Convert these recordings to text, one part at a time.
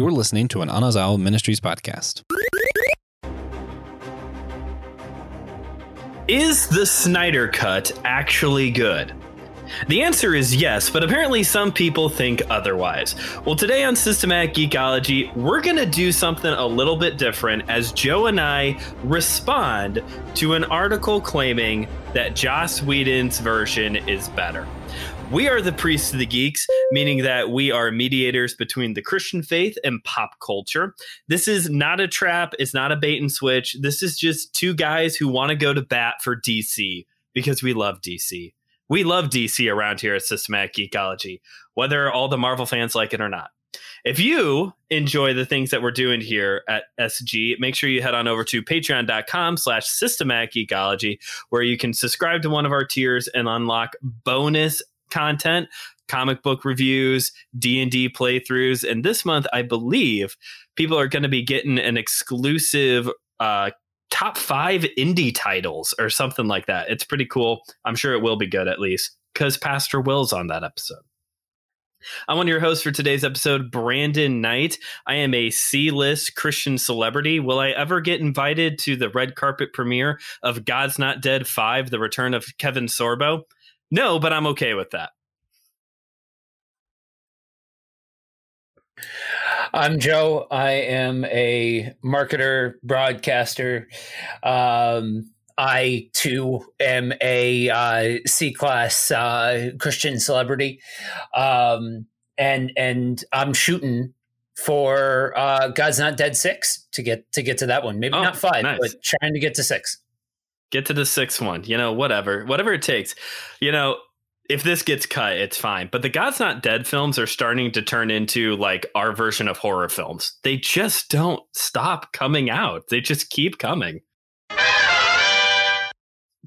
You're listening to an Anazao Ministries podcast. Is the Snyder Cut actually good? The answer is yes, but apparently some people think otherwise. Well, today on Systematic Geekology, we're going to do something a little bit different as Joe and I respond to an article claiming that Joss Whedon's version is better. We are the priests of the geeks, meaning that we are mediators between the Christian faith and pop culture. This is not a trap, it's not a bait and switch. This is just two guys who want to go to bat for DC because we love DC. We love DC around here at Systematic Geekology, whether all the Marvel fans like it or not. If you enjoy the things that we're doing here at SG, make sure you head on over to patreon.com slash systematic geekology, where you can subscribe to one of our tiers and unlock bonus content, comic book reviews, D&D playthroughs, and this month I believe people are going to be getting an exclusive uh, top 5 indie titles or something like that. It's pretty cool. I'm sure it will be good at least cuz Pastor Will's on that episode. I'm one of your hosts for today's episode, Brandon Knight. I am a C list Christian celebrity. Will I ever get invited to the red carpet premiere of God's Not Dead 5, The Return of Kevin Sorbo? No, but I'm okay with that. I'm Joe. I am a marketer, broadcaster. Um, I too am a uh, C class uh, Christian celebrity, um, and and I'm shooting for uh, God's Not Dead six to get to get to that one. Maybe oh, not five, nice. but trying to get to six. Get to the sixth one. You know, whatever, whatever it takes. You know, if this gets cut, it's fine. But the God's Not Dead films are starting to turn into like our version of horror films. They just don't stop coming out. They just keep coming.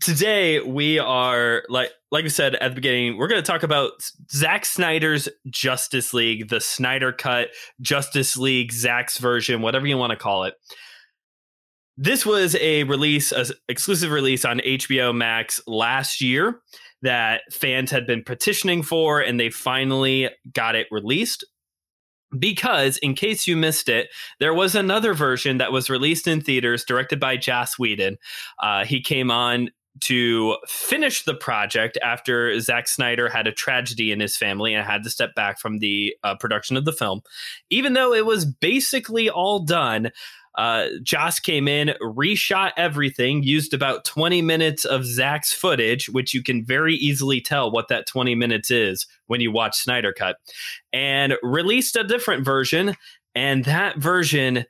Today we are like like I said at the beginning, we're going to talk about Zack Snyder's Justice League, the Snyder Cut, Justice League, Zack's version, whatever you want to call it this was a release, a exclusive release on HBO Max last year that fans had been petitioning for, and they finally got it released. Because, in case you missed it, there was another version that was released in theaters, directed by Joss Whedon. Uh, he came on to finish the project after Zack Snyder had a tragedy in his family and had to step back from the uh, production of the film. Even though it was basically all done, uh, Joss came in, reshot everything, used about 20 minutes of Zack's footage, which you can very easily tell what that 20 minutes is when you watch Snyder Cut, and released a different version. And that version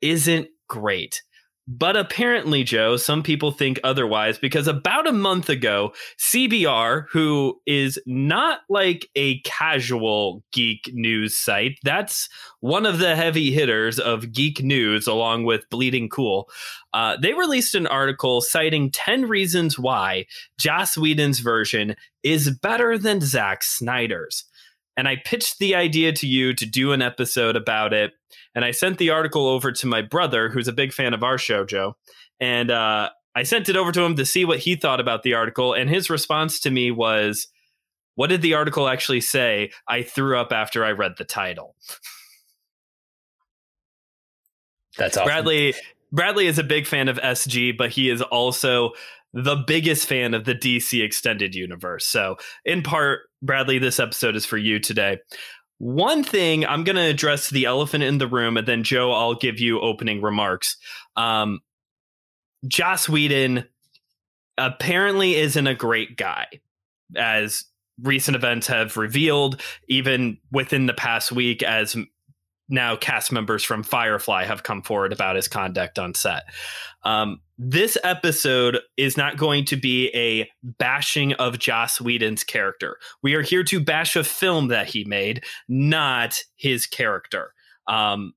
isn't great. But apparently, Joe, some people think otherwise because about a month ago, CBR, who is not like a casual geek news site, that's one of the heavy hitters of geek news along with Bleeding Cool, uh, they released an article citing 10 reasons why Joss Whedon's version is better than Zack Snyder's. And I pitched the idea to you to do an episode about it and I sent the article over to my brother, who's a big fan of our show, Joe. And uh, I sent it over to him to see what he thought about the article. And his response to me was, What did the article actually say? I threw up after I read the title. That's awesome. Bradley. Bradley is a big fan of SG, but he is also the biggest fan of the DC extended universe. So, in part, Bradley, this episode is for you today. One thing I'm going to address the elephant in the room, and then Joe, I'll give you opening remarks. Um, Joss Whedon apparently isn't a great guy, as recent events have revealed, even within the past week, as now cast members from Firefly have come forward about his conduct on set. Um, this episode is not going to be a bashing of Joss Whedon's character. We are here to bash a film that he made, not his character. Um,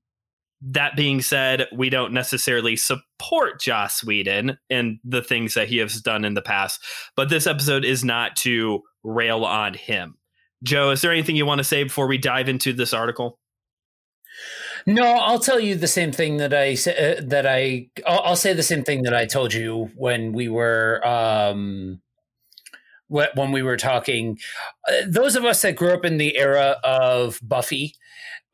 that being said, we don't necessarily support Joss Whedon and the things that he has done in the past, but this episode is not to rail on him. Joe, is there anything you want to say before we dive into this article? No, I'll tell you the same thing that I uh, that I I'll, I'll, say the same thing that I told you when we were um when we were talking. Uh, those of us that grew up in the era of Buffy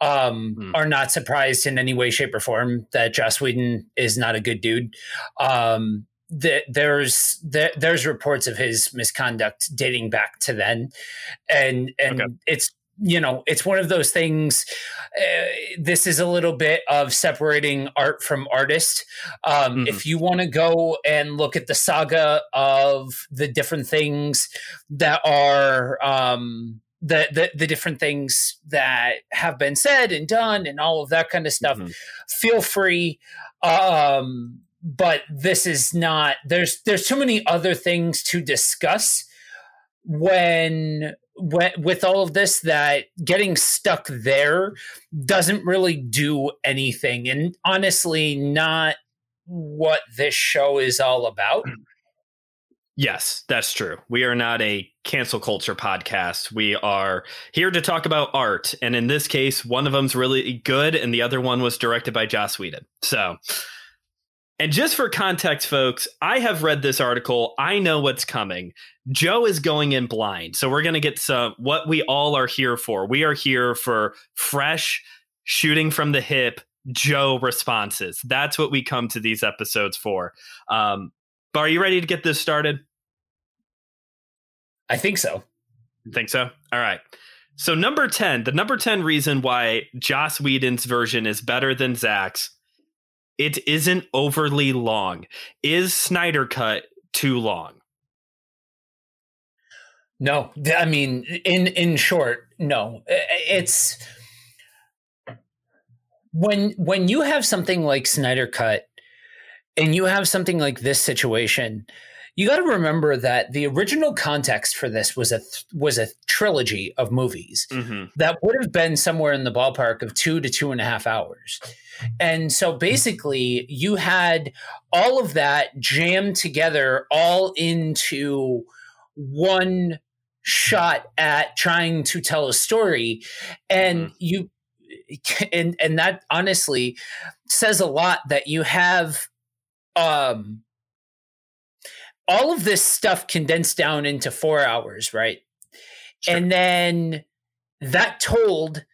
um, mm. are not surprised in any way, shape, or form that Joss Whedon is not a good dude. Um, the, there's the, there's reports of his misconduct dating back to then, and and okay. it's you know it's one of those things uh, this is a little bit of separating art from artist um, mm-hmm. if you want to go and look at the saga of the different things that are um, the, the, the different things that have been said and done and all of that kind of stuff mm-hmm. feel free um, but this is not there's there's too many other things to discuss when with all of this that getting stuck there doesn't really do anything and honestly not what this show is all about. Mm. Yes that's true. We are not a cancel culture podcast. We are here to talk about art and in this case one of them's really good and the other one was directed by joss whedon. So and just for context, folks, I have read this article. I know what's coming. Joe is going in blind. So we're going to get some what we all are here for. We are here for fresh shooting from the hip Joe responses. That's what we come to these episodes for. Um, but are you ready to get this started? I think so. Think so? All right. So number 10, the number 10 reason why Joss Whedon's version is better than Zack's it isn't overly long. Is Snyder Cut too long? No, I mean, in in short, no. It's when when you have something like Snyder Cut, and you have something like this situation, you got to remember that the original context for this was a th- was a trilogy of movies mm-hmm. that would have been somewhere in the ballpark of two to two and a half hours. And so basically, you had all of that jammed together all into one shot at trying to tell a story. And mm-hmm. you, and, and that honestly says a lot that you have, um, all of this stuff condensed down into four hours, right? Sure. And then that told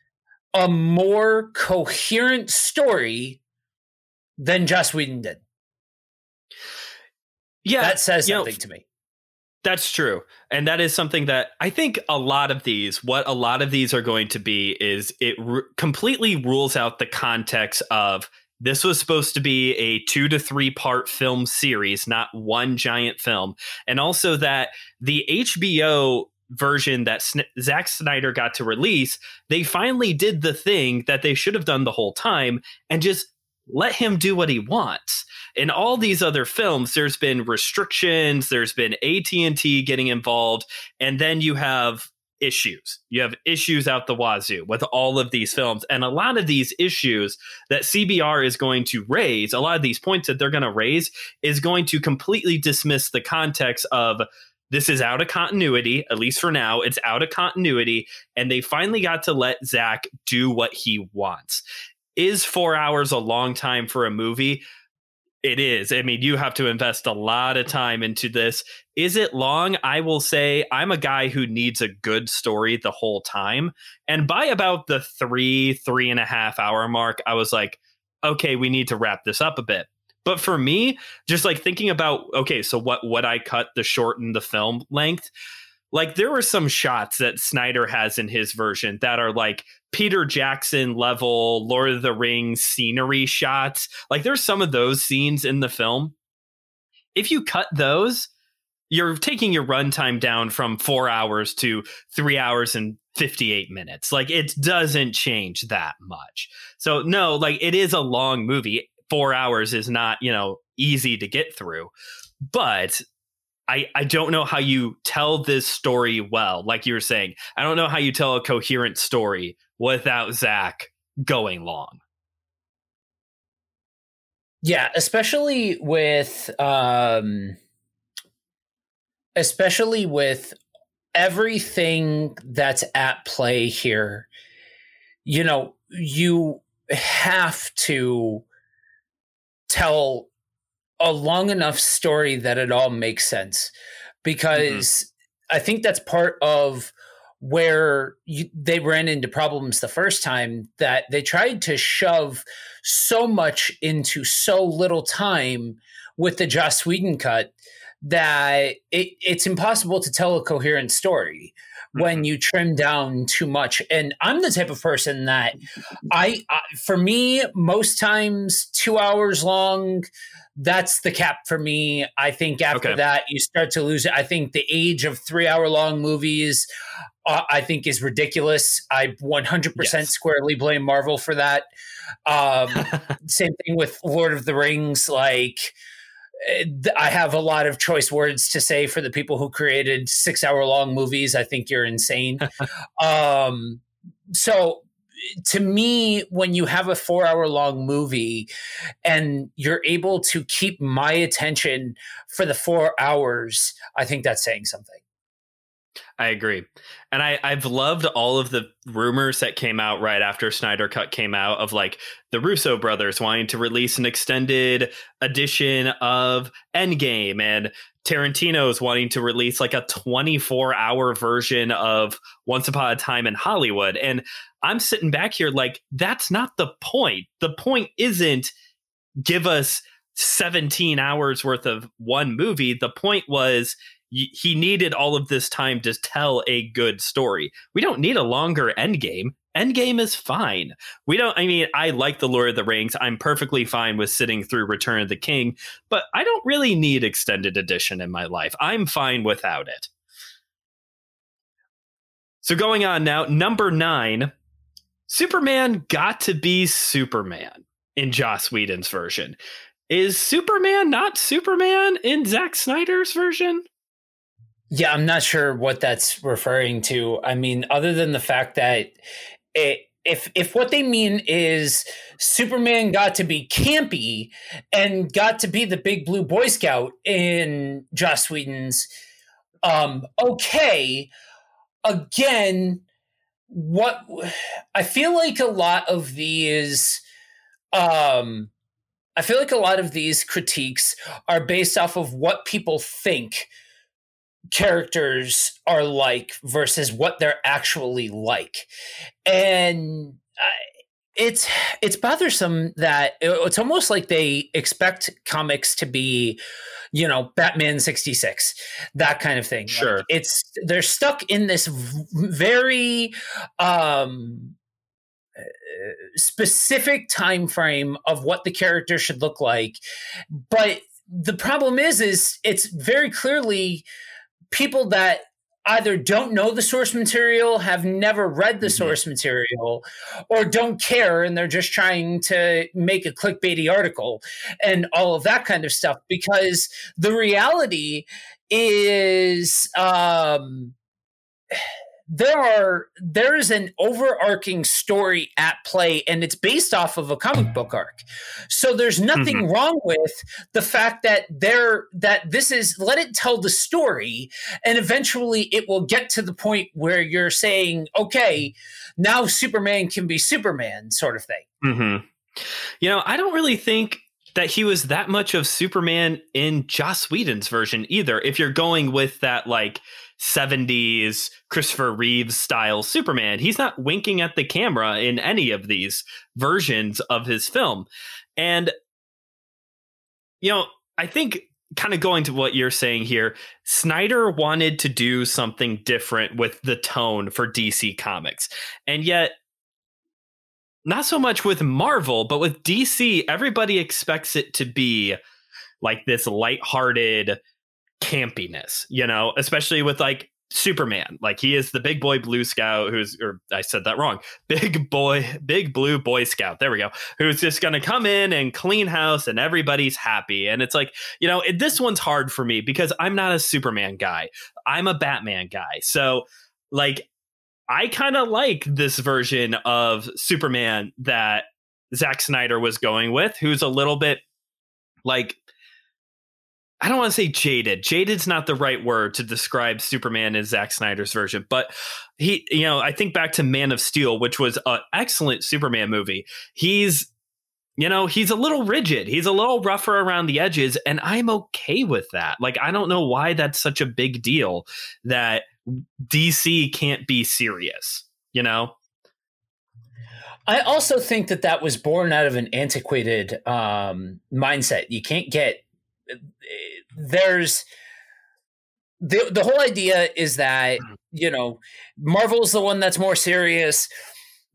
a more coherent story than Joss Whedon did. Yeah, that says something know, to me. That's true. And that is something that I think a lot of these, what a lot of these are going to be, is it completely rules out the context of this was supposed to be a two to three part film series, not one giant film. And also that the HBO version that Sn- Zack Snyder got to release, they finally did the thing that they should have done the whole time and just let him do what he wants. In all these other films, there's been restrictions, there's been AT&T getting involved, and then you have issues. You have issues out the wazoo with all of these films. And a lot of these issues that CBR is going to raise, a lot of these points that they're going to raise, is going to completely dismiss the context of this is out of continuity, at least for now. It's out of continuity. And they finally got to let Zack do what he wants. Is four hours a long time for a movie? It is. I mean, you have to invest a lot of time into this. Is it long? I will say I'm a guy who needs a good story the whole time. And by about the three, three and a half hour mark, I was like, okay, we need to wrap this up a bit. But for me, just like thinking about, okay, so what would I cut the shorten the film length? Like there were some shots that Snyder has in his version that are like Peter Jackson level Lord of the Rings scenery shots. Like there's some of those scenes in the film. If you cut those, you're taking your runtime down from four hours to three hours and 58 minutes. Like it doesn't change that much. So, no, like it is a long movie. Four hours is not, you know, easy to get through. But I, I don't know how you tell this story well. Like you were saying, I don't know how you tell a coherent story without Zack going long. Yeah, especially with um especially with everything that's at play here. You know, you have to tell a long enough story that it all makes sense because I think that's part of where you, they ran into problems the first time that they tried to shove so much into so little time with the Joss Whedon cut that it, it's impossible to tell a coherent story when mm-hmm. you trim down too much. And I'm the type of person that I, I, for me, most times two hours long, that's the cap for me. I think after okay. that, you start to lose it. I think the age of three hour long movies, uh, I think, is ridiculous. I 100% yes. squarely blame Marvel for that. Um, same thing with Lord of the Rings. Like, eh, I have a lot of choice words to say for the people who created six hour long movies. I think you're insane. um, so to me, when you have a four hour long movie and you're able to keep my attention for the four hours, I think that's saying something. I agree. And I, I've loved all of the rumors that came out right after Snyder Cut came out of like the Russo brothers wanting to release an extended edition of Endgame and Tarantino's wanting to release like a 24 hour version of Once Upon a Time in Hollywood. And I'm sitting back here like, that's not the point. The point isn't give us 17 hours worth of one movie. The point was he needed all of this time to tell a good story. We don't need a longer endgame. Endgame is fine. We don't, I mean, I like The Lord of the Rings. I'm perfectly fine with sitting through Return of the King, but I don't really need extended edition in my life. I'm fine without it. So going on now, number nine Superman got to be Superman in Joss Whedon's version. Is Superman not Superman in Zack Snyder's version? Yeah, I'm not sure what that's referring to. I mean, other than the fact that it, if if what they mean is Superman got to be campy and got to be the big blue boy scout in Joss Whedon's, um, okay. Again, what I feel like a lot of these um I feel like a lot of these critiques are based off of what people think characters are like versus what they're actually like. And it's it's bothersome that it's almost like they expect comics to be you know batman 66 that kind of thing. Sure. like it's they're stuck in this very um specific time frame of what the character should look like. But the problem is is it's very clearly people that either don't know the source material, have never read the mm-hmm. source material, or don't care and they're just trying to make a clickbaity article and all of that kind of stuff. Because the reality is, um, there are there is an overarching story at play and it's based off of a comic book arc so there's nothing mm-hmm. wrong with the fact that there that this is let it tell the story and eventually it will get to the point where you're saying okay now superman can be superman sort of thing mm-hmm. you know i don't really think that he was that much of superman in joss whedon's version either if you're going with that like 70s Christopher Reeves style Superman. He's not winking at the camera in any of these versions of his film. And, you know, I think kind of going to what you're saying here, Snyder wanted to do something different with the tone for DC Comics. And yet, not so much with Marvel, but with DC, everybody expects it to be like this lighthearted, campiness, you know, especially with like Superman. Like he is the big boy blue scout who's or I said that wrong. Big boy, big blue boy scout. There we go. Who's just going to come in and clean house and everybody's happy. And it's like, you know, it, this one's hard for me because I'm not a Superman guy. I'm a Batman guy. So like I kind of like this version of Superman that Zack Snyder was going with, who's a little bit like I don't want to say jaded. Jaded's not the right word to describe Superman in Zack Snyder's version, but he, you know, I think back to Man of Steel, which was an excellent Superman movie. He's you know, he's a little rigid. He's a little rougher around the edges, and I'm okay with that. Like, I don't know why that's such a big deal that DC can't be serious, you know? I also think that that was born out of an antiquated um, mindset. You can't get there's the the whole idea is that mm-hmm. you know Marvel's the one that's more serious.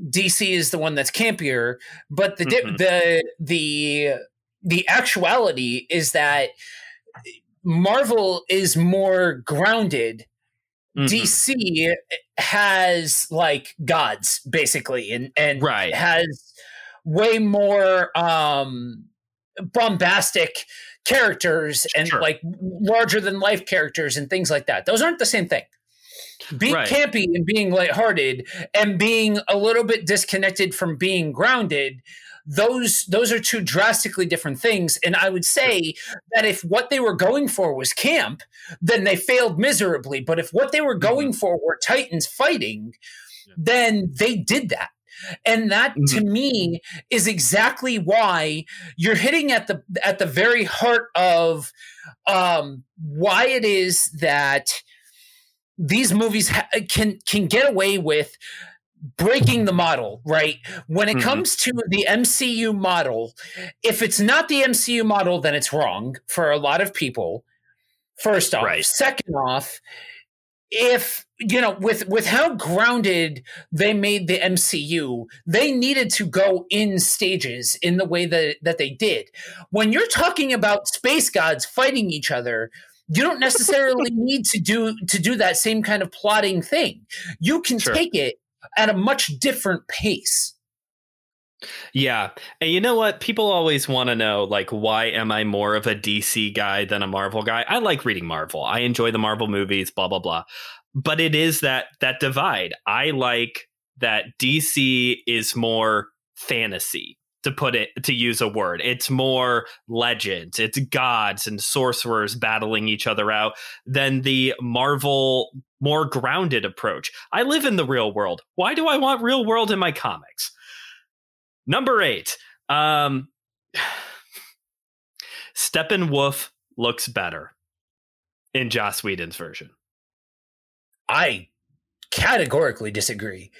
DC is the one that's campier, but the mm-hmm. the the the actuality is that Marvel is more grounded. Mm-hmm. DC has like gods basically, and and right. has way more um bombastic characters and sure. like larger than life characters and things like that. Those aren't the same thing being right. campy and being lighthearted and being a little bit disconnected from being grounded those those are two drastically different things and i would say that if what they were going for was camp then they failed miserably but if what they were mm-hmm. going mm-hmm. for were titans fighting then they did that and that mm-hmm. to me is exactly why you're hitting at the at the very heart of um, why it is that these movies ha- can can get away with breaking the model, right? When it mm-hmm. comes to the MCU model, if it's not the MCU model, then it's wrong for a lot of people. First off, right. second off, if you know with with how grounded they made the MCU, they needed to go in stages in the way that that they did. When you're talking about space gods fighting each other, you don't necessarily need to do to do that same kind of plotting thing. You can sure. take it at a much different pace. Yeah. And you know what? People always want to know like why am I more of a DC guy than a Marvel guy? I like reading Marvel. I enjoy the Marvel movies, blah blah blah. But it is that that divide. I like that DC is more fantasy to put it to use a word. It's more legends. It's gods and sorcerers battling each other out than the marvel more grounded approach. I live in the real world. Why do i want real world in my comics? Number eight um steppenwolf looks better in joss whedon's version i categorically disagree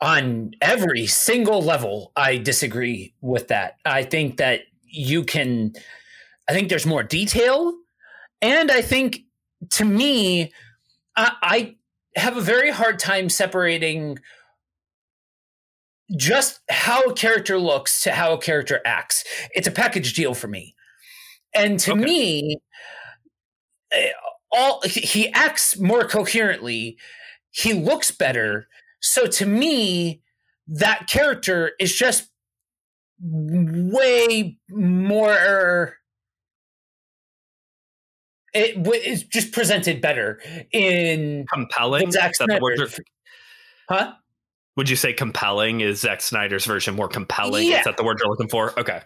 on every single level, I disagree with that. I think that you can, I think there's more detail. And I think to me, I, I have a very hard time separating just how a character looks to how a character acts. It's a package deal for me. And to okay. me, all he acts more coherently, he looks better, so to me, that character is just way more it is just presented better in compelling. Zack Snyder. Huh? Would you say compelling is Zack Snyder's version more compelling? Yeah. Is that the word you're looking for? Okay.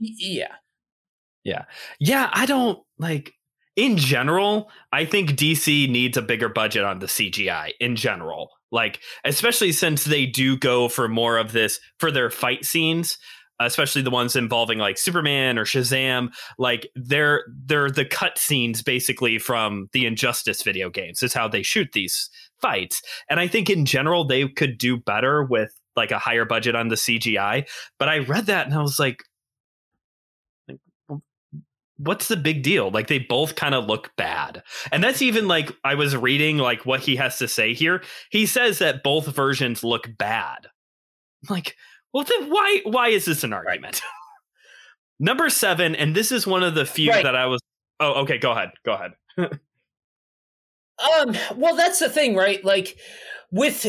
Yeah. Yeah. Yeah. I don't like in general, I think DC needs a bigger budget on the CGI in general. Like, especially since they do go for more of this for their fight scenes, especially the ones involving like Superman or Shazam. Like, they're they're the cut scenes basically from the Injustice video games. Is how they shoot these fights. And I think in general they could do better with like a higher budget on the CGI. But I read that and I was like, what's the big deal? Like they both kind of look bad. And that's even like I was reading like what he has to say here. He says that both versions look bad. I'm like, well then why why is this an argument? Number 7 and this is one of the few right. that I was Oh, okay, go ahead. Go ahead. um well that's the thing, right? Like with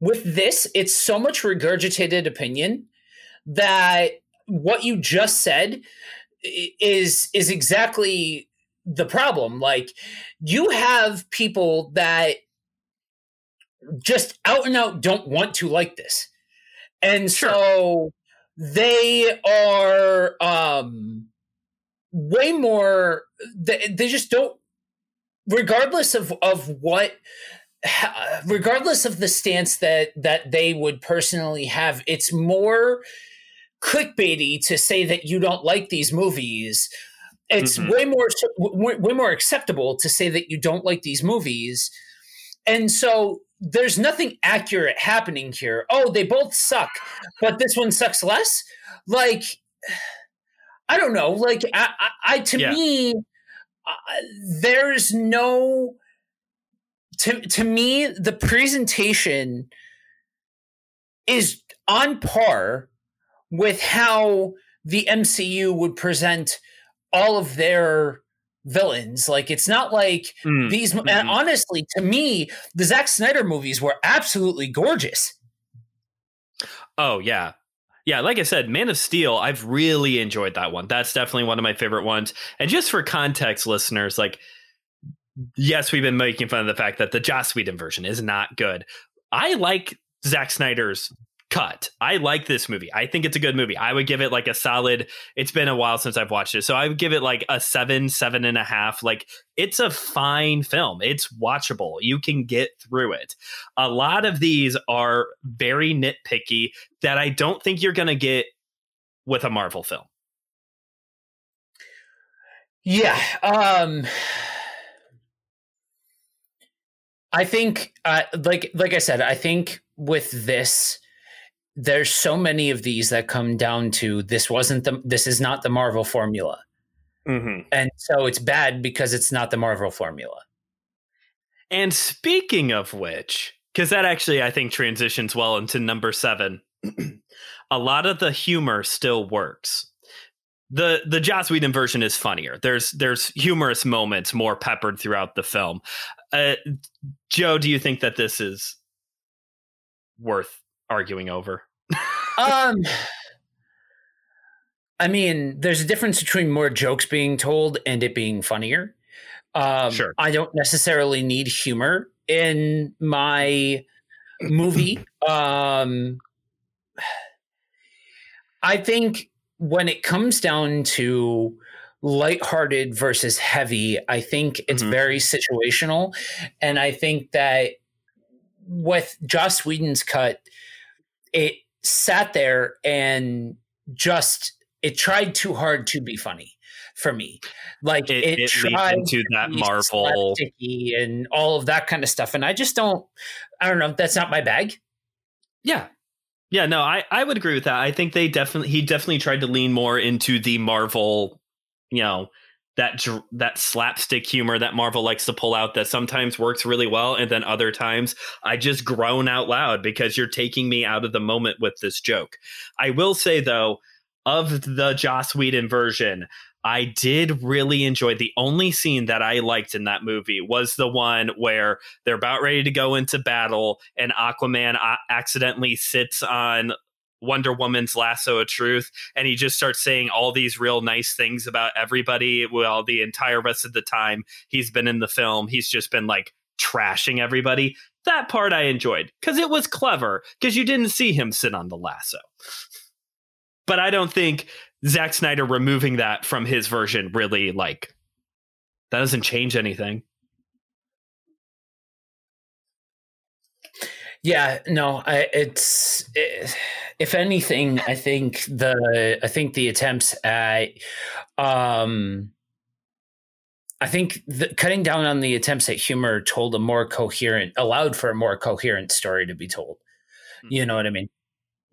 with this, it's so much regurgitated opinion that what you just said is is exactly the problem. Like you have people that just out and out don't want to like this. And sure. so they are um way more they, they just don't regardless of of what regardless of the stance that that they would personally have it's more clickbaity to say that you don't like these movies. It's Mhm. way more way, way more acceptable to say that you don't like these movies. And so there's nothing accurate happening here. Oh, they both suck, but this one sucks less. Like I don't know. Like I, I, I to Yeah. me, uh, there's no. To to me, the presentation is on par with how the MCU would present all of their villains. Like it's not like Mm, these. mhm. And honestly, to me, the Zack Snyder movies were absolutely gorgeous. Oh yeah. Yeah, like I said, Man of Steel, I've really enjoyed that one. That's definitely one of my favorite ones. And just for context, listeners, like yes, we've been making fun of the fact that the Joss Whedon version is not good. I like Zack Snyder's cut. I like this movie. I think it's a good movie. I would give it like a solid. It's been a while since I've watched it, so I would give it like a seven, seven and a half. Like it's a fine film. It's watchable. You can get through it. A lot of these are very nitpicky that I don't think you're going to get with a Marvel film. Yeah. Um I think uh like like I said, I think with this there's so many of these that come down to this wasn't the this is not the Marvel formula. Mm-hmm. And so it's bad because it's not the Marvel formula. And speaking of which, because that actually I think transitions well into number seven, a lot of the humor still works. the The Joss Whedon version is funnier. There's there's humorous moments more peppered throughout the film. Uh, Joe, do you think that this is worth arguing over? Um I mean, there's a difference between more jokes being told and it being funnier. Um, Sure. I don't necessarily need humor in my movie. Um, I think when it comes down to lighthearted versus heavy, I think it's Mhm. very situational. And I think that with Joss Whedon's cut, it sat there and just it tried too hard to be funny for me. Like It, it, it tried into to that Marvel. and all of that kind of stuff, and I just don't. I don't know. That's not my bag. Yeah. Yeah, no, I, I would agree with that. I think they definitely he definitely tried to lean more into the Marvel, you know, that that slapstick humor that Marvel likes to pull out that sometimes works really well and then other times I just groan out loud because you're taking me out of the moment with this joke. I will say though, of the Joss Whedon version, I did really enjoy the only scene that I liked in that movie was the one where they're about ready to go into battle and Aquaman uh, accidentally sits on Wonder Woman's lasso of truth and he just starts saying all these real nice things about everybody well the entire rest of the time he's been in the film he's just been like trashing everybody that part I enjoyed cuz it was clever cuz you didn't see him sit on the lasso but I don't think Zack Snyder removing that from his version really like that doesn't change anything. Yeah, no, I, it's eh, if anything, I think the I think the attempts at um I think the, cutting down on the attempts at humor told a more coherent allowed for a more coherent story to be told. You know what I mean?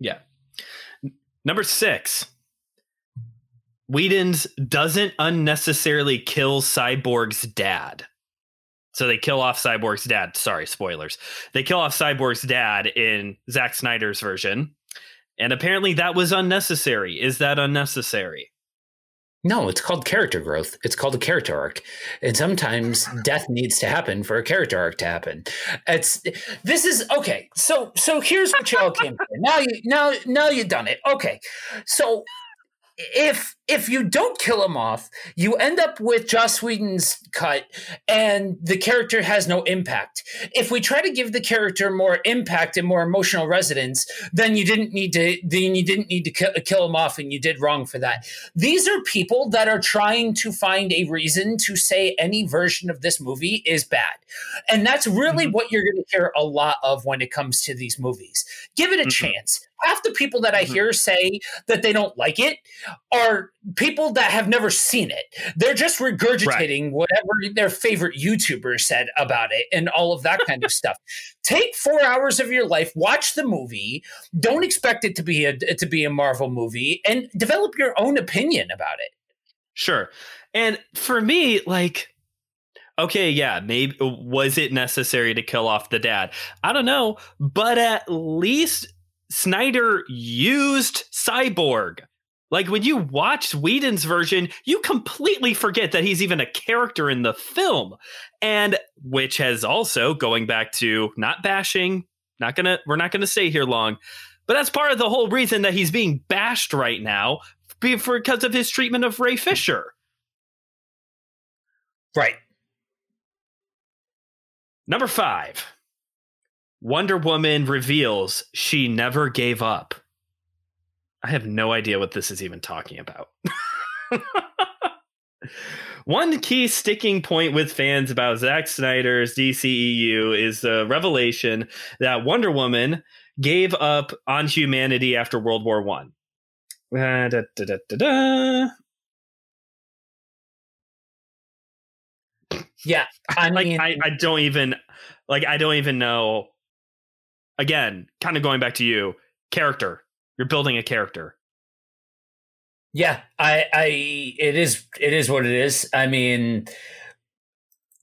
Yeah. Number six. Whedon's doesn't unnecessarily kill Cyborg's dad. So they kill off Cyborg's dad. Sorry, spoilers. They kill off Cyborg's dad in Zack Snyder's version. And apparently that was unnecessary. Is that unnecessary? No, it's called character growth. It's called a character arc. And sometimes death needs to happen for a character arc to happen. It's this is okay. So so here's what y'all came to. Now you now now you've done it. Okay. So if if you don't kill him off, you end up with Joss Whedon's cut, and the character has no impact. If we try to give the character more impact and more emotional resonance, then you didn't need to. Then you didn't need to kill, kill him off, and you did wrong for that. These are people that are trying to find a reason to say any version of this movie is bad, and that's really mm-hmm. what you're going to hear a lot of when it comes to these movies. Give it a mm-hmm. chance half the people that I mm-hmm. hear say that they don't like it are people that have never seen it. They're just regurgitating right. whatever their favorite YouTuber said about it and all of that kind of stuff. Take four hours of your life, watch the movie. Don't expect it to be a to be a Marvel movie, and develop your own opinion about it. Sure, and for me, like okay, yeah, maybe was it necessary to kill off the dad? I don't know, but at least Snyder used Cyborg. Like when you watch Whedon's version, you completely forget that he's even a character in the film. And which has also going back to not bashing, not gonna we're not gonna stay here long, but that's part of the whole reason that he's being bashed right now because of his treatment of Ray Fisher. Right. Number five. Wonder Woman reveals she never gave up. I have no idea what this is even talking about. One key sticking point with fans about Zack Snyder's DCEU is the revelation that Wonder Woman gave up on humanity after World War One. Uh, da, da, da, yeah, I mean, like, I, I don't even like I don't even know again, kind of going back to you, character. You're building a character. Yeah, I, I, it is, it is what it is. I mean,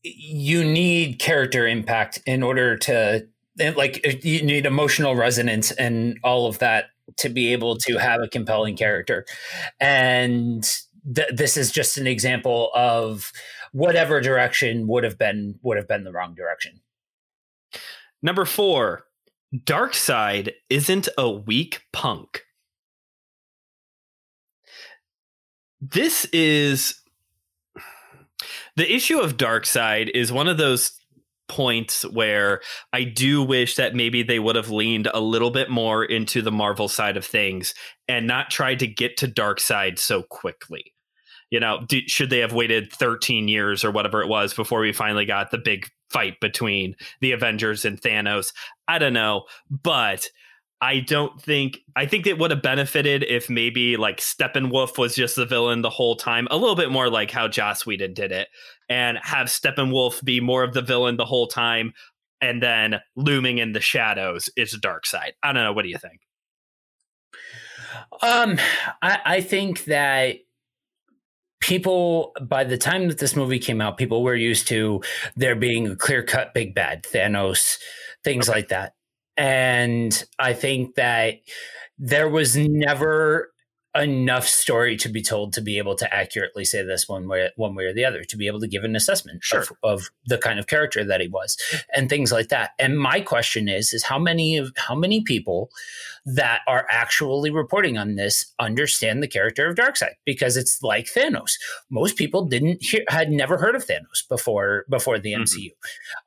you need character impact in order to, like, you need emotional resonance and all of that to be able to have a compelling character. And th- this is just an example of whatever direction would have been would have been the wrong direction. Number four, Darkseid isn't a weak punk. This is the issue of Darkseid is one of those points where I do wish that maybe they would have leaned a little bit more into the Marvel side of things and not tried to get to Darkseid so quickly. You know, should they have waited 13 years or whatever it was before we finally got the big fight between the Avengers and Thanos. I don't know, but I don't think I think it would have benefited if maybe like Steppenwolf was just the villain the whole time, a little bit more like how Joss Whedon did it, and have Steppenwolf be more of the villain the whole time, and then looming in the shadows is Darkseid. I don't know. What do you think? Um, I, I think that people by the time that this movie came out people were used to there being a clear cut big bad thanos things okay. like that and i think that there was never enough story to be told to be able to accurately say this one way one way or the other to be able to give an assessment sure. of, of, the kind of character that he was and things like that and my question is is how many of how many people that are actually reporting on this understand the character of Darkseid because it's like Thanos. Most people didn't hear, had never heard of Thanos before before the mm-hmm. MCU.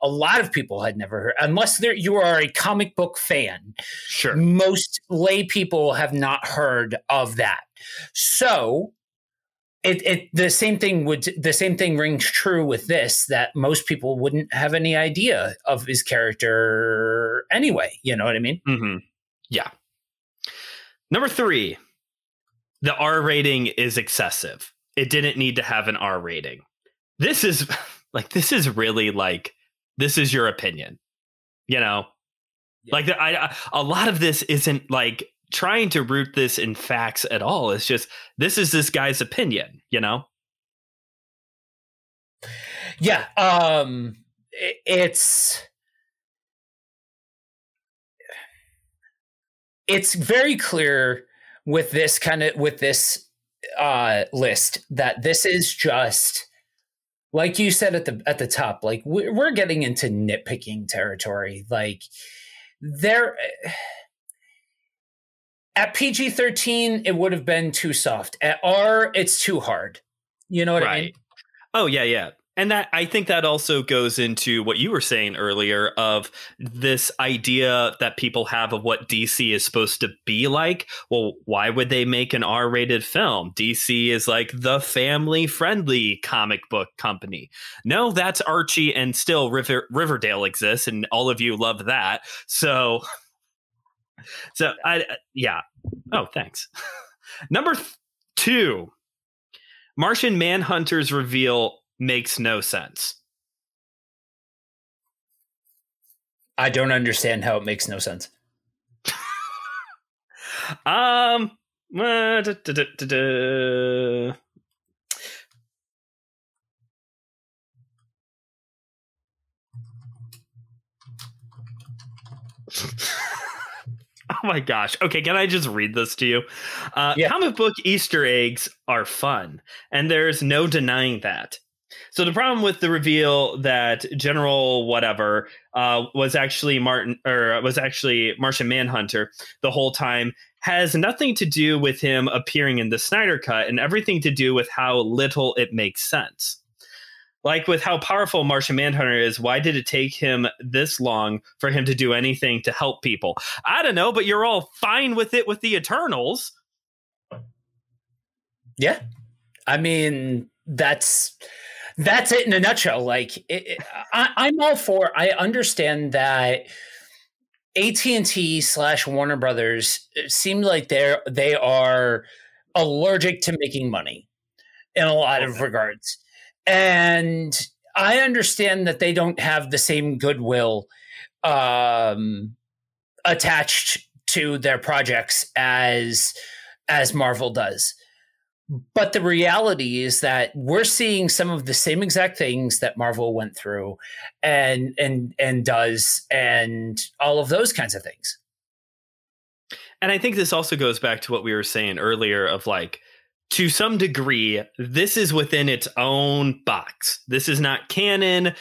A lot of people had never heard, unless you are a comic book fan. Sure, most lay people have not heard of that. So it, it the same thing would the same thing rings true with this that most people wouldn't have any idea of his character anyway. You know what I mean? Mm-hmm. Yeah. Number three, the R rating is excessive. It didn't need to have an R rating. This is like this is really like this is your opinion. You know, yeah. like I, I, a lot of this isn't like trying to root this in facts at all. It's just this is this guy's opinion. You know. Yeah. Um. It's it's very clear with this kind of with this uh list that this is just like you said at the at the top like we're getting into nitpicking territory like there at PG thirteen, it would have been too soft. At R, it's too hard. You know what I mean? Oh yeah, yeah. And that I think that also goes into what you were saying earlier of this idea that people have of what DC is supposed to be like. Well, why would they make an R-rated film? DC is like the family-friendly comic book company. No, that's Archie and still River, Riverdale exists and all of you love that. So so I yeah. Oh, thanks. Number th- 2. Martian Manhunter's reveal makes no sense. I don't understand how it makes no sense. um, uh, da, da, da, oh my gosh. Okay, can I just read this to you? Uh, yeah. Comic book Easter eggs are fun, and there's no denying that. So the problem with the reveal that General whatever uh, was actually Martin or was actually Martian Manhunter the whole time has nothing to do with him appearing in the Snyder Cut and everything to do with how little it makes sense. Like with how powerful Martian Manhunter is, why did it take him this long for him to do anything to help people? I don't know, but you're all fine with it with the Eternals. Yeah. I mean, that's that's it in a nutshell. Like it, it, I, am all for. I understand that AT and T slash Warner Brothers seem like they're they are allergic to making money in a lot okay. of regards, and I understand that they don't have the same goodwill um, attached to their projects as as Marvel does. But the reality is that we're seeing some of the same exact things that Marvel went through and and and does and all of those kinds of things. And I think this also goes back to what we were saying earlier of like to some degree this is within its own box. This is not canon.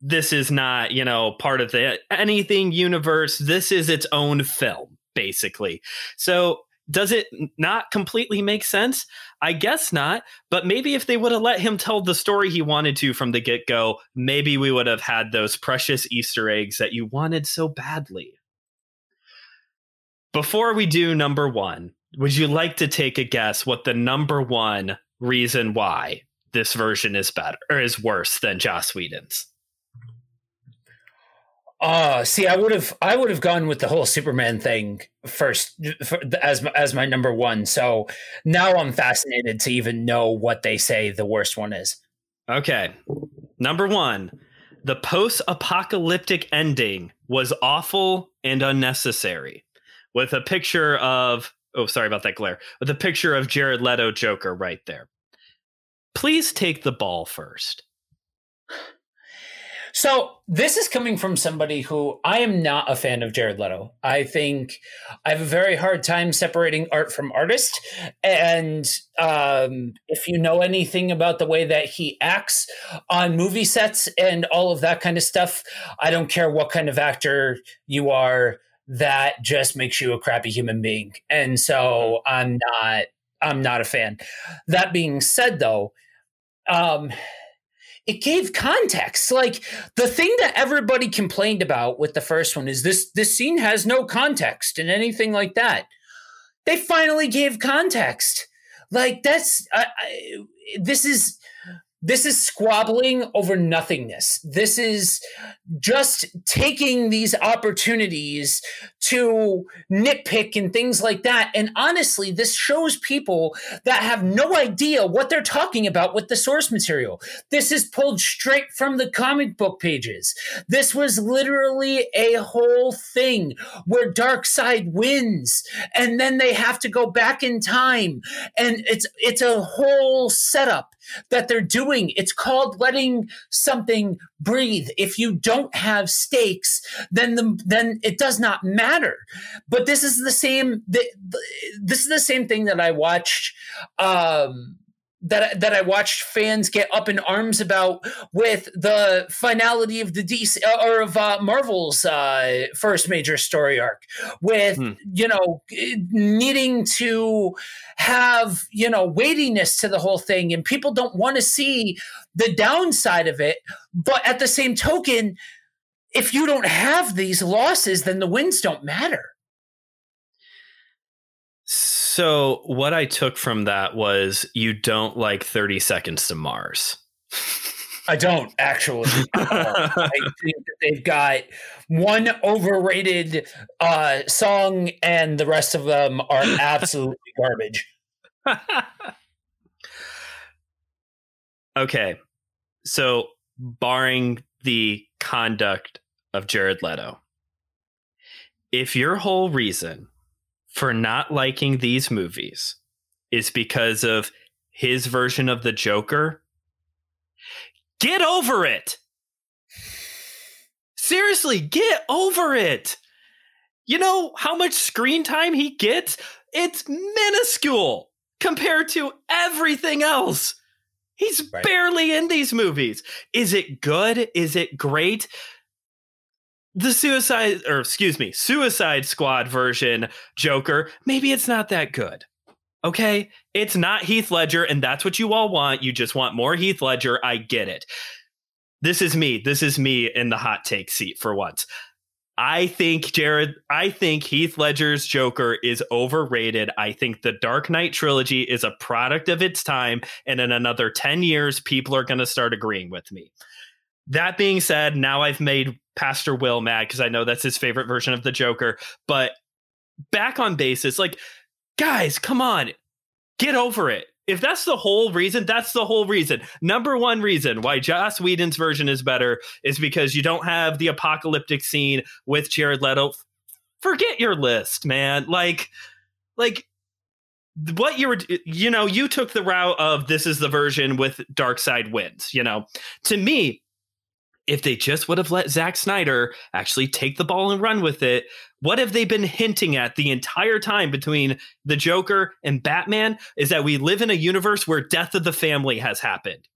This is not, you know, part of the anything universe. This is its own film basically. So does it not completely make sense? I guess not. But maybe if they would have let him tell the story he wanted to from the get go, maybe we would have had those precious Easter eggs that you wanted so badly. Before we do number one, would you like to take a guess what the number one reason why this version is better or is worse than Joss Whedon's? Uh see, I would have I would have gone with the whole Superman thing first for, as as my number one. So now I'm fascinated to even know what they say the worst one is. Okay, number one, the post-apocalyptic ending was awful and unnecessary, with a picture of oh sorry about that glare, with a picture of Jared Leto Joker right there. Please take the ball first. So this is coming from somebody who I am not a fan of Jared Leto. I think I have a very hard time separating art from artist. And um, if you know anything about the way that he acts on movie sets and all of that kind of stuff, I don't care what kind of actor you are. That just makes you a crappy human being. And so I'm not. I'm not a fan. That being said, though, um, it gave context. Like the thing that everybody complained about with the first one is this this scene has no context and anything like that. They finally gave context. Like that's I, I, this is this is squabbling over nothingness. This is just taking these opportunities to nitpick and things like that. And honestly, this shows people that have no idea what they're talking about with the source material. This is pulled straight from the comic book pages. This was literally a whole thing where Darkseid wins and then they have to go back in time and it's it's a whole setup that they're doing. It's called letting something breathe. If you don't have stakes, then the then it does not matter. But this is the same. The, the, this is the same thing that I watched. Um, that that I watched fans get up in arms about with the finality of the DC or of uh, Marvel's uh, first major story arc, with hmm. you know needing to have you know weightiness to the whole thing, and people don't want to see the downside of it. But at the same token, if you don't have these losses, then the wins don't matter. So, what I took from that was you don't like 30 Seconds to Mars. I don't actually. I think that they've got one overrated uh, song, and the rest of them are absolutely garbage. okay. So, barring the conduct of Jared Leto, if your whole reason for not liking these movies is because of his version of the Joker, get over it. Seriously, get over it. You know how much screen time he gets? It's minuscule compared to everything else. He's right. barely in these movies. Is it good? Is it great? The suicide or excuse me suicide squad version joker maybe it's not that good okay? It's not heath ledger and that's what you all want. You just want more heath ledger. I get it. This is me. This is me in the hot take seat for once. I think jared i think heath ledger's joker is overrated. I think the dark knight trilogy is a product of its time and in another 10 years people are going to start agreeing with me that being said now i've made Pastor Will mad because I know that's his favorite version of the Joker. But back on basis, like, guys, come on, get over it. If that's the whole reason, that's the whole reason. Number one reason why Joss Whedon's version is better is because you don't have the apocalyptic scene with Jared Leto. Forget your list, man. Like, like what you were you know you took the route of this is the version with Darkseid wins you know to me if they just would have let Zack Snyder actually take the ball and run with it, what have they been hinting at the entire time between the Joker and Batman? Is that we live in a universe where death of the family has happened.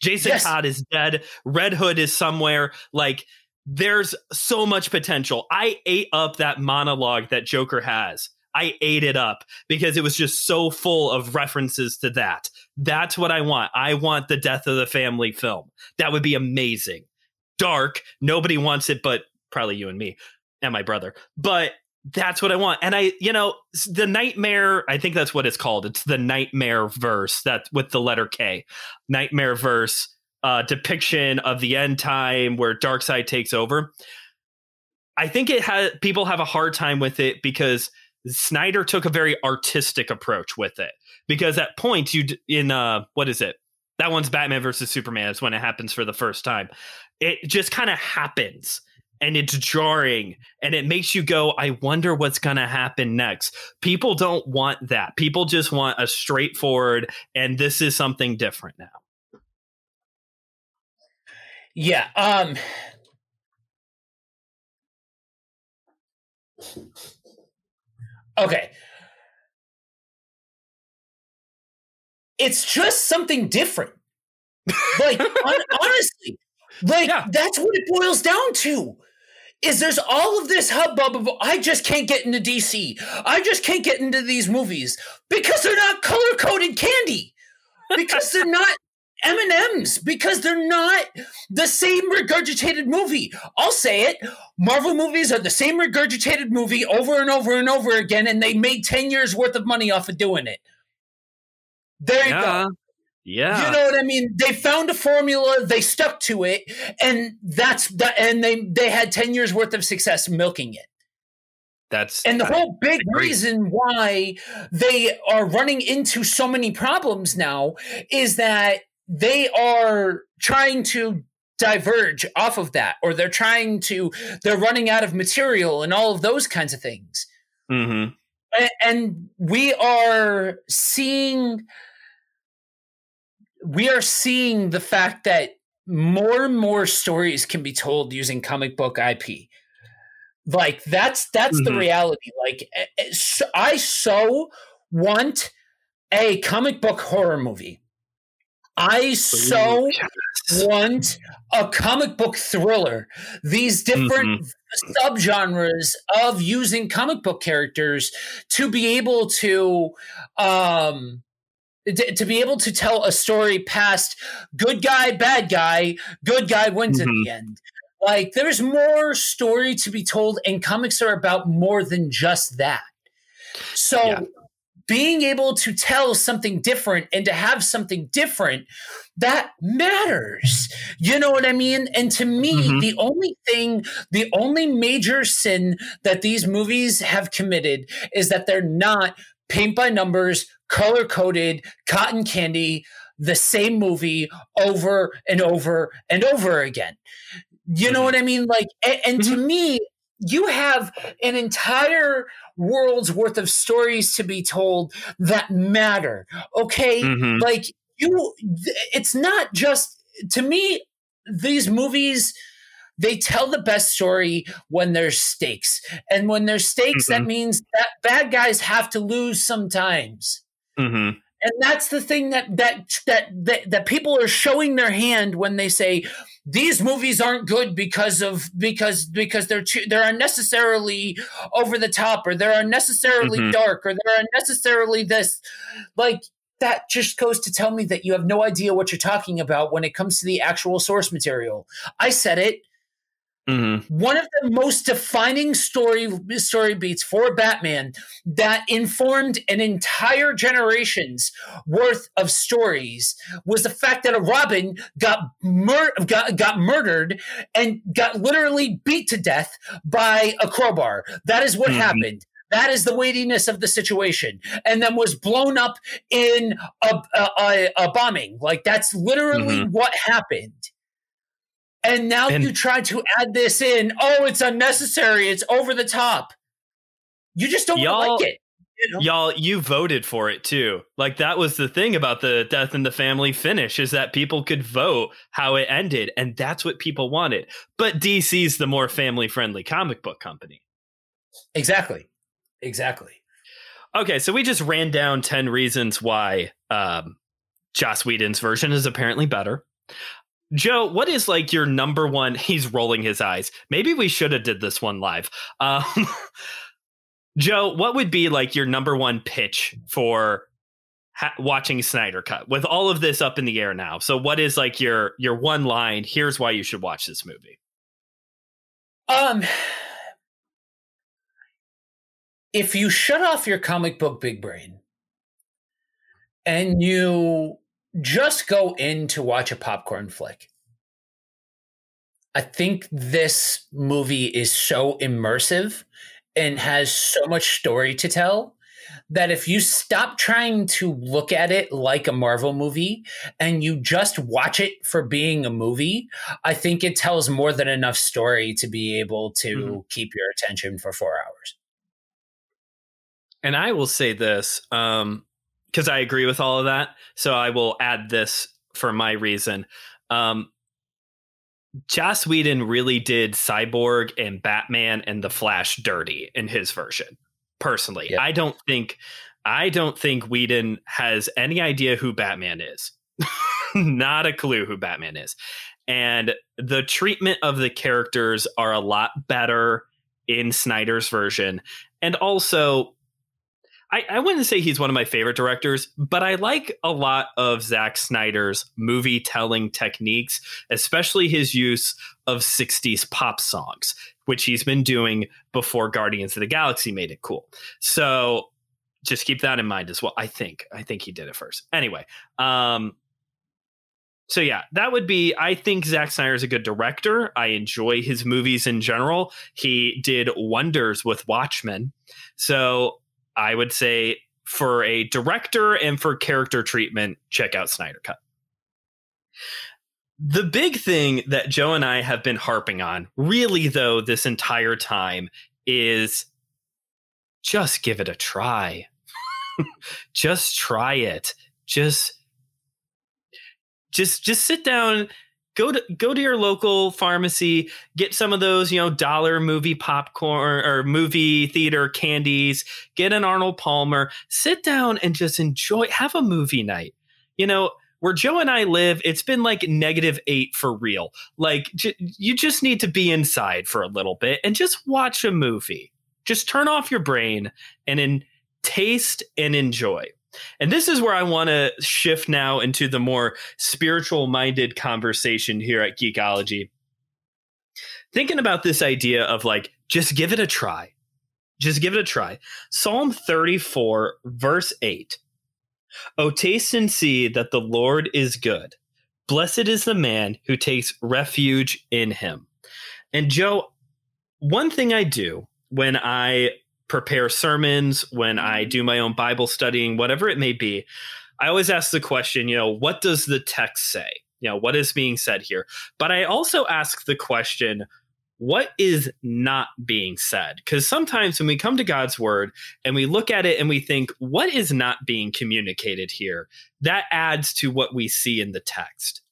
Jason yes. Todd is dead. Red Hood is somewhere. Like, there's so much potential. I ate up that monologue that Joker has. I ate it up because it was just so full of references to that. That's what I want. I want the death of the family film. That would be amazing dark. Nobody wants it, but probably you and me and my brother. But that's what I want. And I, you know, the Knightmare, I think that's what it's called. It's the Knightmare verse that with the letter K, Knightmare verse uh, depiction of the end time where Darkseid takes over. I think it has people have a hard time with it because Snyder took a very artistic approach with it. Because at points you in uh what is it? That one's Batman versus Superman is when it happens for the first time it just kind of happens and it's jarring and it makes you go i wonder what's going to happen next. People don't want that. People just want a straightforward and this is something different now. Yeah um okay. It's just something different. Like honestly like yeah. that's what it boils down to. Is there's all of this hubbub of I just can't get into DC. I just can't get into these movies because they're not color coded candy. Because they're not M and M's. Because they're not the same regurgitated movie. I'll say it. Marvel movies are the same regurgitated movie over and over and over again, and they made ten years worth of money off of doing it. There you yeah. go. Yeah. You know what I mean? They found a formula, they stuck to it, and that's that and they they had 10 years worth of success milking it. That's and the whole big reason why they are running into so many problems now is that they are trying to diverge off of that, or they're trying to, they're running out of material and all of those kinds of things. Mm-hmm. And, and we are seeing we are seeing the fact that more and more stories can be told using comic book IP. Like that's that's mm-hmm. the reality. Like eh, eh, I so want a comic book horror movie. I so Yes. want a comic book thriller. These different subgenres of using comic book characters to be able to um to, to be able to tell a story past good guy bad guy good guy wins at Mhm. the end like there's more story to be told and comics are about more than just that so Yeah. being able to tell something different and to have something different that matters you know what i mean and to me Mhm. the only thing the only major sin that these movies have committed is that they're not paint by numbers color coded cotton candy the same movie over and over and over again you know Mhm. what i mean like a- and, to me you have an entire world's worth of stories to be told that matter okay Mhm. like you it's not just to me these movies they tell the best story when there's stakes. And when there's stakes that means that bad guys have to lose sometimes. Mhm. and that's the thing that that that that, that people are showing their hand when they say these movies aren't good because of because because they're too, they're unnecessarily over the top or they're unnecessarily Mhm. dark or they're unnecessarily this. Like that just goes to tell me that you have no idea what you're talking about when it comes to the actual source material. I said it Mhm. one of the most defining story story beats for Batman that informed an entire generation's worth of stories was the fact that a Robin got mur- got, got murdered and got literally beat to death by a crowbar. That is what Mhm. happened. That is the weightiness of the situation, and then was blown up in a, a, a, a bombing. Like that's literally what happened. And now And- you try to add this in. Oh, it's unnecessary. It's over the top. You just don't Y'all- like it. You know? Y'all, you voted for it too. Like that was the thing about the death in the family finish is that people could vote how it ended, and that's what people wanted. But DC's the more family friendly comic book company. Exactly. Exactly. Okay, so we just ran down 10 reasons why um, Joss Whedon's version is apparently better. Joe, what is like your number one? He's rolling his eyes. Maybe we should have did this one live. Um, Joe, what would be like your number one pitch for ha- watching Snyder Cut with all of this up in the air now? So, what is like your your one line? Here's why you should watch this movie. Um, if you shut off your comic book big brain and you just go in to watch a popcorn flick, I think this movie is so immersive and has so much story to tell that if you stop trying to look at it like a Marvel movie and you just watch it for being a movie, I think it tells more than enough story to be able to Mhm. keep your attention for four hours. And I will say this, um, because I agree with all of that. So I will add this for my reason. Um, Joss Whedon really did Cyborg and Batman and the Flash dirty in his version. Personally, Yep. I don't think I don't think Whedon has any idea who Batman is. Not a clue who Batman is. And the treatment of the characters are a lot better in Snyder's version. And also, I, I wouldn't say he's one of my favorite directors, but I like a lot of Zack Snyder's movie telling techniques, especially his use of 60s pop songs, which he's been doing before Guardians of the Galaxy made it cool. So just keep that in mind as well. I think. I think he did it first. Anyway, um, so yeah, that would be. I think Zack Snyder is a good director. I enjoy his movies in general. He did wonders with Watchmen. So I would say for a director and for character treatment, check out Snyder Cut. The big thing that Joe and I have been harping on, really though, this entire time is just give it a try. just try it. Just just just sit down go to go to your local pharmacy get some of those you know dollar movie popcorn or movie theater candies get an arnold palmer sit down and just enjoy have a movie night you know where Joe and I live, it's been like negative eight for real. Like, j- you just need to be inside for a little bit and just watch a movie. Just turn off your brain and in taste and enjoy. And this is where I want to shift now into the more spiritual minded conversation here at Geekology. Thinking about this idea of like, just give it a try. Just give it a try. Psalm 34, verse 8. Oh, taste and see that the Lord is good. Blessed is the man who takes refuge in him. And Joe, one thing I do when I prepare sermons, when I mm-hmm. do my own Bible studying, whatever it may be, I always ask the question, you know, what does the text say? You know, what is being said here? But I also ask the question, what is not being said? Because sometimes when we come to God's word and we look at it and we think, what is not being communicated here? That adds to what we see in the text.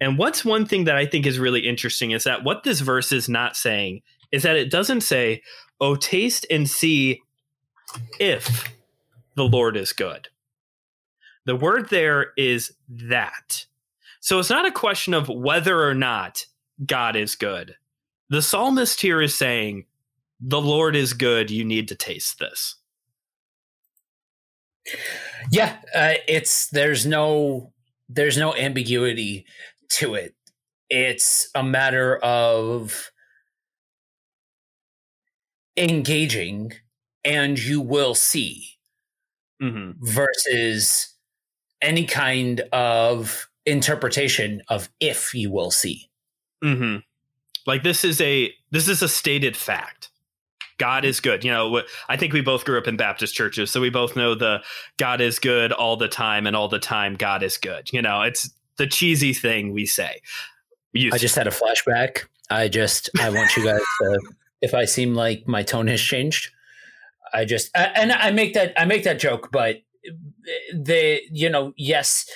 And what's one thing that I think is really interesting is that what this verse is not saying is that it doesn't say, oh, taste and see if the Lord is good. The word there is that. So it's not a question of whether or not God is good the psalmist here is saying, The Lord is good. You need to taste this. Yeah, uh, it's there's no there's no ambiguity to it. It's a matter of engaging, and you will see, mm-hmm. versus any kind of interpretation of if you will see. Mm-hmm. Like this is a this is a stated fact. God is good. You know, I think we both grew up in Baptist churches, so we both know the God is good all the time, and all the time God is good. You know, it's the cheesy thing we say. I just had a flashback. I just I want you guys to, if I seem like my tone has changed, I just and I make that I make that joke, but the you know yes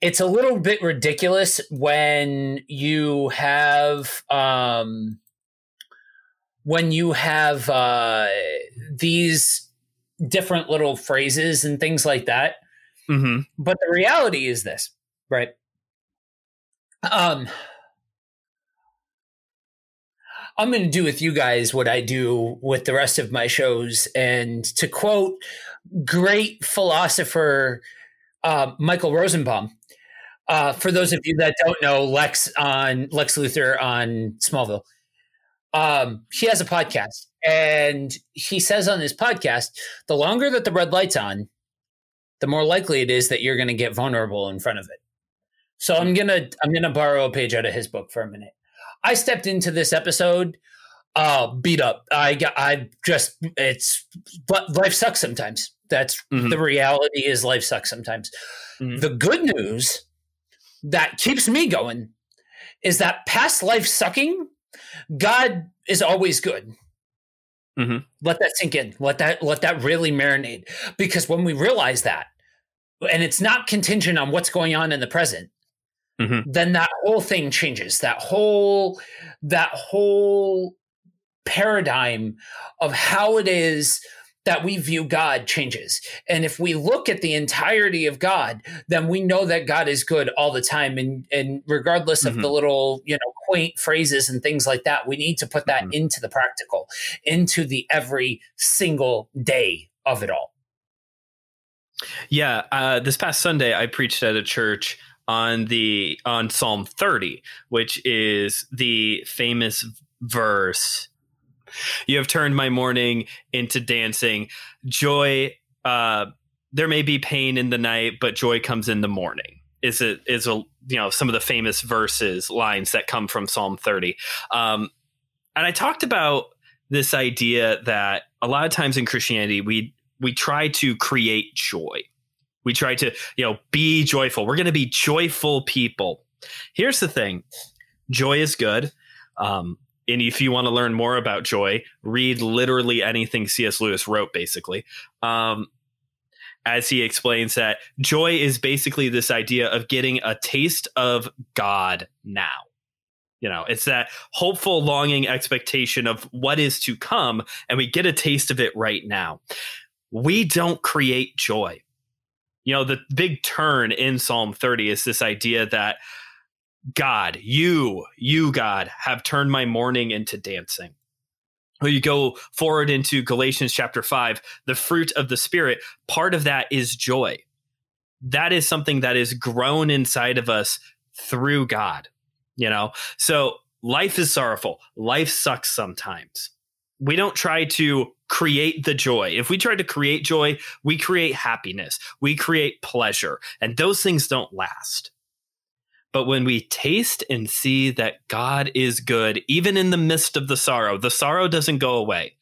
it's a little bit ridiculous when you have um, when you have uh, these different little phrases and things like that. Mm-hmm. But the reality is this, right? Um, I'm going to do with you guys what I do with the rest of my shows. And to quote great philosopher uh, Michael Rosenbaum, uh, for those of you that don't know, Lex on Lex Luthor on Smallville, um, he has a podcast, and he says on his podcast, the longer that the red light's on, the more likely it is that you're going to get vulnerable in front of it. So I'm gonna I'm gonna borrow a page out of his book for a minute. I stepped into this episode uh, beat up. I got I just it's but life sucks sometimes. That's mm-hmm. the reality is life sucks sometimes. Mm-hmm. The good news that keeps me going is that past life sucking, God is always good. Mm-hmm. Let that sink in. Let that let that really marinate. Because when we realize that, and it's not contingent on what's going on in the present, mm-hmm. then that whole thing changes. That whole that whole paradigm of how it is that we view God changes. And if we look at the entirety of God, then we know that God is good all the time. And, and regardless mm-hmm. of the mm-hmm. little, you know, quaint phrases and things like that, we need to put that mm-hmm. into the practical, into the every single day of it all. Yeah. Uh, this past Sunday, I preached at a church on the on Psalm 30, which is the famous verse you have turned my mourning into dancing. Joy, uh, there may be pain in the night, but joy comes in the morning. Is it is a you know some of the famous verses lines that come from Psalm 30. Um, and I talked about this idea that a lot of times in Christianity we we try to create joy. We try to you know be joyful. We're going to be joyful people. Here's the thing: joy is good. Um, and if you want to learn more about joy, read literally anything C.S. Lewis wrote, basically. Um, as he explains that joy is basically this idea of getting a taste of God now. You know, it's that hopeful, longing expectation of what is to come, and we get a taste of it right now. We don't create joy. You know, the big turn in Psalm 30 is this idea that God, you, you, God, have turned my mourning into dancing. When you go forward into Galatians chapter 5, the fruit of the Spirit, part of that is joy. That is something that is grown inside of us through God, you know? So life is sorrowful. Life sucks sometimes. We don't try to create the joy. If we try to create joy, we create happiness, we create pleasure, and those things don't last. But when we taste and see that God is good, even in the midst of the sorrow, the sorrow doesn't go away.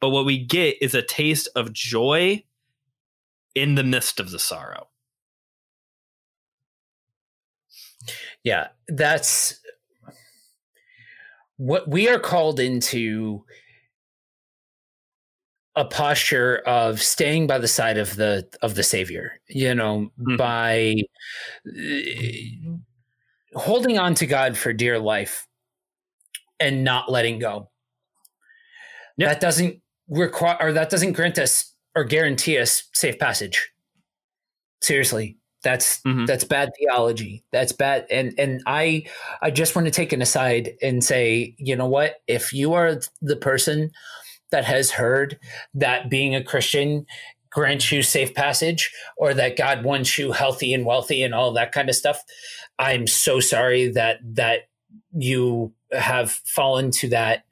But what we get is a taste of joy in the midst of the sorrow. Yeah, that's what we are called into a posture of staying by the side of the of the savior you know mm-hmm. by uh, holding on to god for dear life and not letting go yep. that doesn't require or that doesn't grant us or guarantee us safe passage seriously that's mm-hmm. that's bad theology that's bad and and i i just want to take an aside and say you know what if you are the person that has heard that being a Christian grants you safe passage or that God wants you healthy and wealthy and all that kind of stuff. I'm so sorry that that you have fallen to that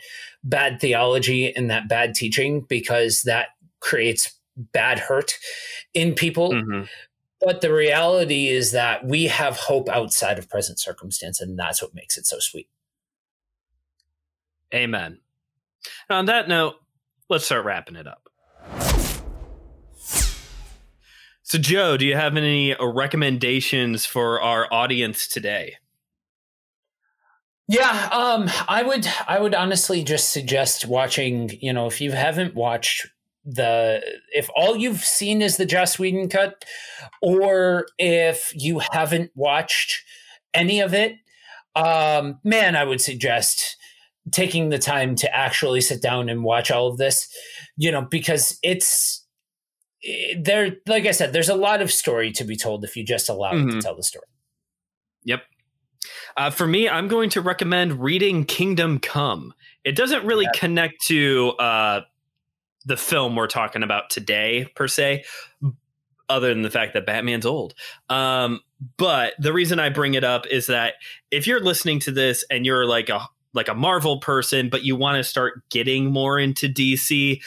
bad theology and that bad teaching because that creates bad hurt in people. Mm-hmm. But the reality is that we have hope outside of present circumstance, and that's what makes it so sweet. Amen. And on that note, let's start wrapping it up. So, Joe, do you have any recommendations for our audience today? Yeah, um, I would I would honestly just suggest watching, you know, if you haven't watched the if all you've seen is the Joss Whedon cut, or if you haven't watched any of it, um, man, I would suggest taking the time to actually sit down and watch all of this, you know, because it's eh, there. Like I said, there's a lot of story to be told if you just allow mm-hmm. it to mm-hmm. tell the story. Yep. Uh, for me, I'm going to recommend reading Kingdom Come. It doesn't really yeah. connect to uh, the film we're talking about today, per se, other than the fact that Batman's old. Um, but the reason I bring it up is that if you're listening to this and you're like a like a Marvel person, but you want to start getting more into DC.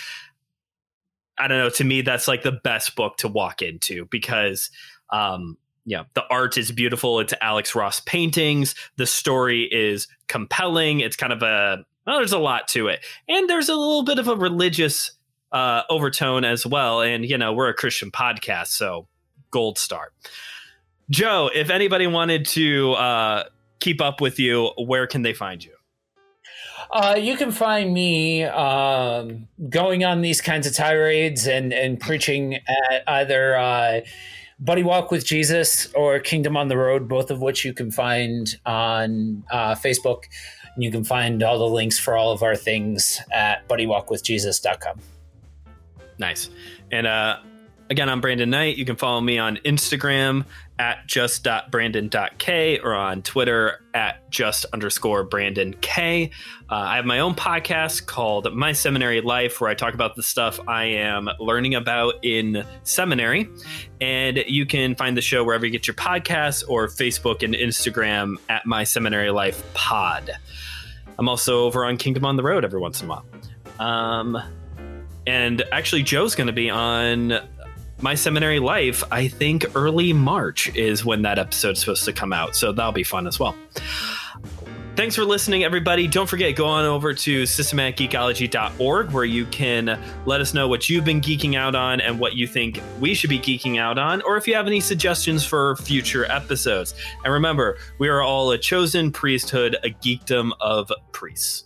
I don't know. To me, that's like the best book to walk into because, um, yeah, the art is beautiful. It's Alex Ross paintings. The story is compelling. It's kind of a well, there's a lot to it, and there's a little bit of a religious uh, overtone as well. And you know, we're a Christian podcast, so gold star. Joe, if anybody wanted to uh, keep up with you, where can they find you? Uh, you can find me um, going on these kinds of tirades and, and preaching at either uh, Buddy Walk with Jesus or Kingdom on the Road, both of which you can find on uh, Facebook. And you can find all the links for all of our things at buddywalkwithjesus.com. Nice. And uh, again, I'm Brandon Knight. You can follow me on Instagram at just.brandon.k or on Twitter at just underscore Brandon K. Uh, I have my own podcast called My Seminary Life where I talk about the stuff I am learning about in seminary. And you can find the show wherever you get your podcasts or Facebook and Instagram at My Seminary Life Pod. I'm also over on Kingdom on the Road every once in a while. Um, and actually, Joe's going to be on my seminary life, I think early March is when that episode's supposed to come out. So that'll be fun as well. Thanks for listening, everybody. Don't forget, go on over to systematicgeekology.org where you can let us know what you've been geeking out on and what you think we should be geeking out on, or if you have any suggestions for future episodes. And remember, we are all a chosen priesthood, a geekdom of priests.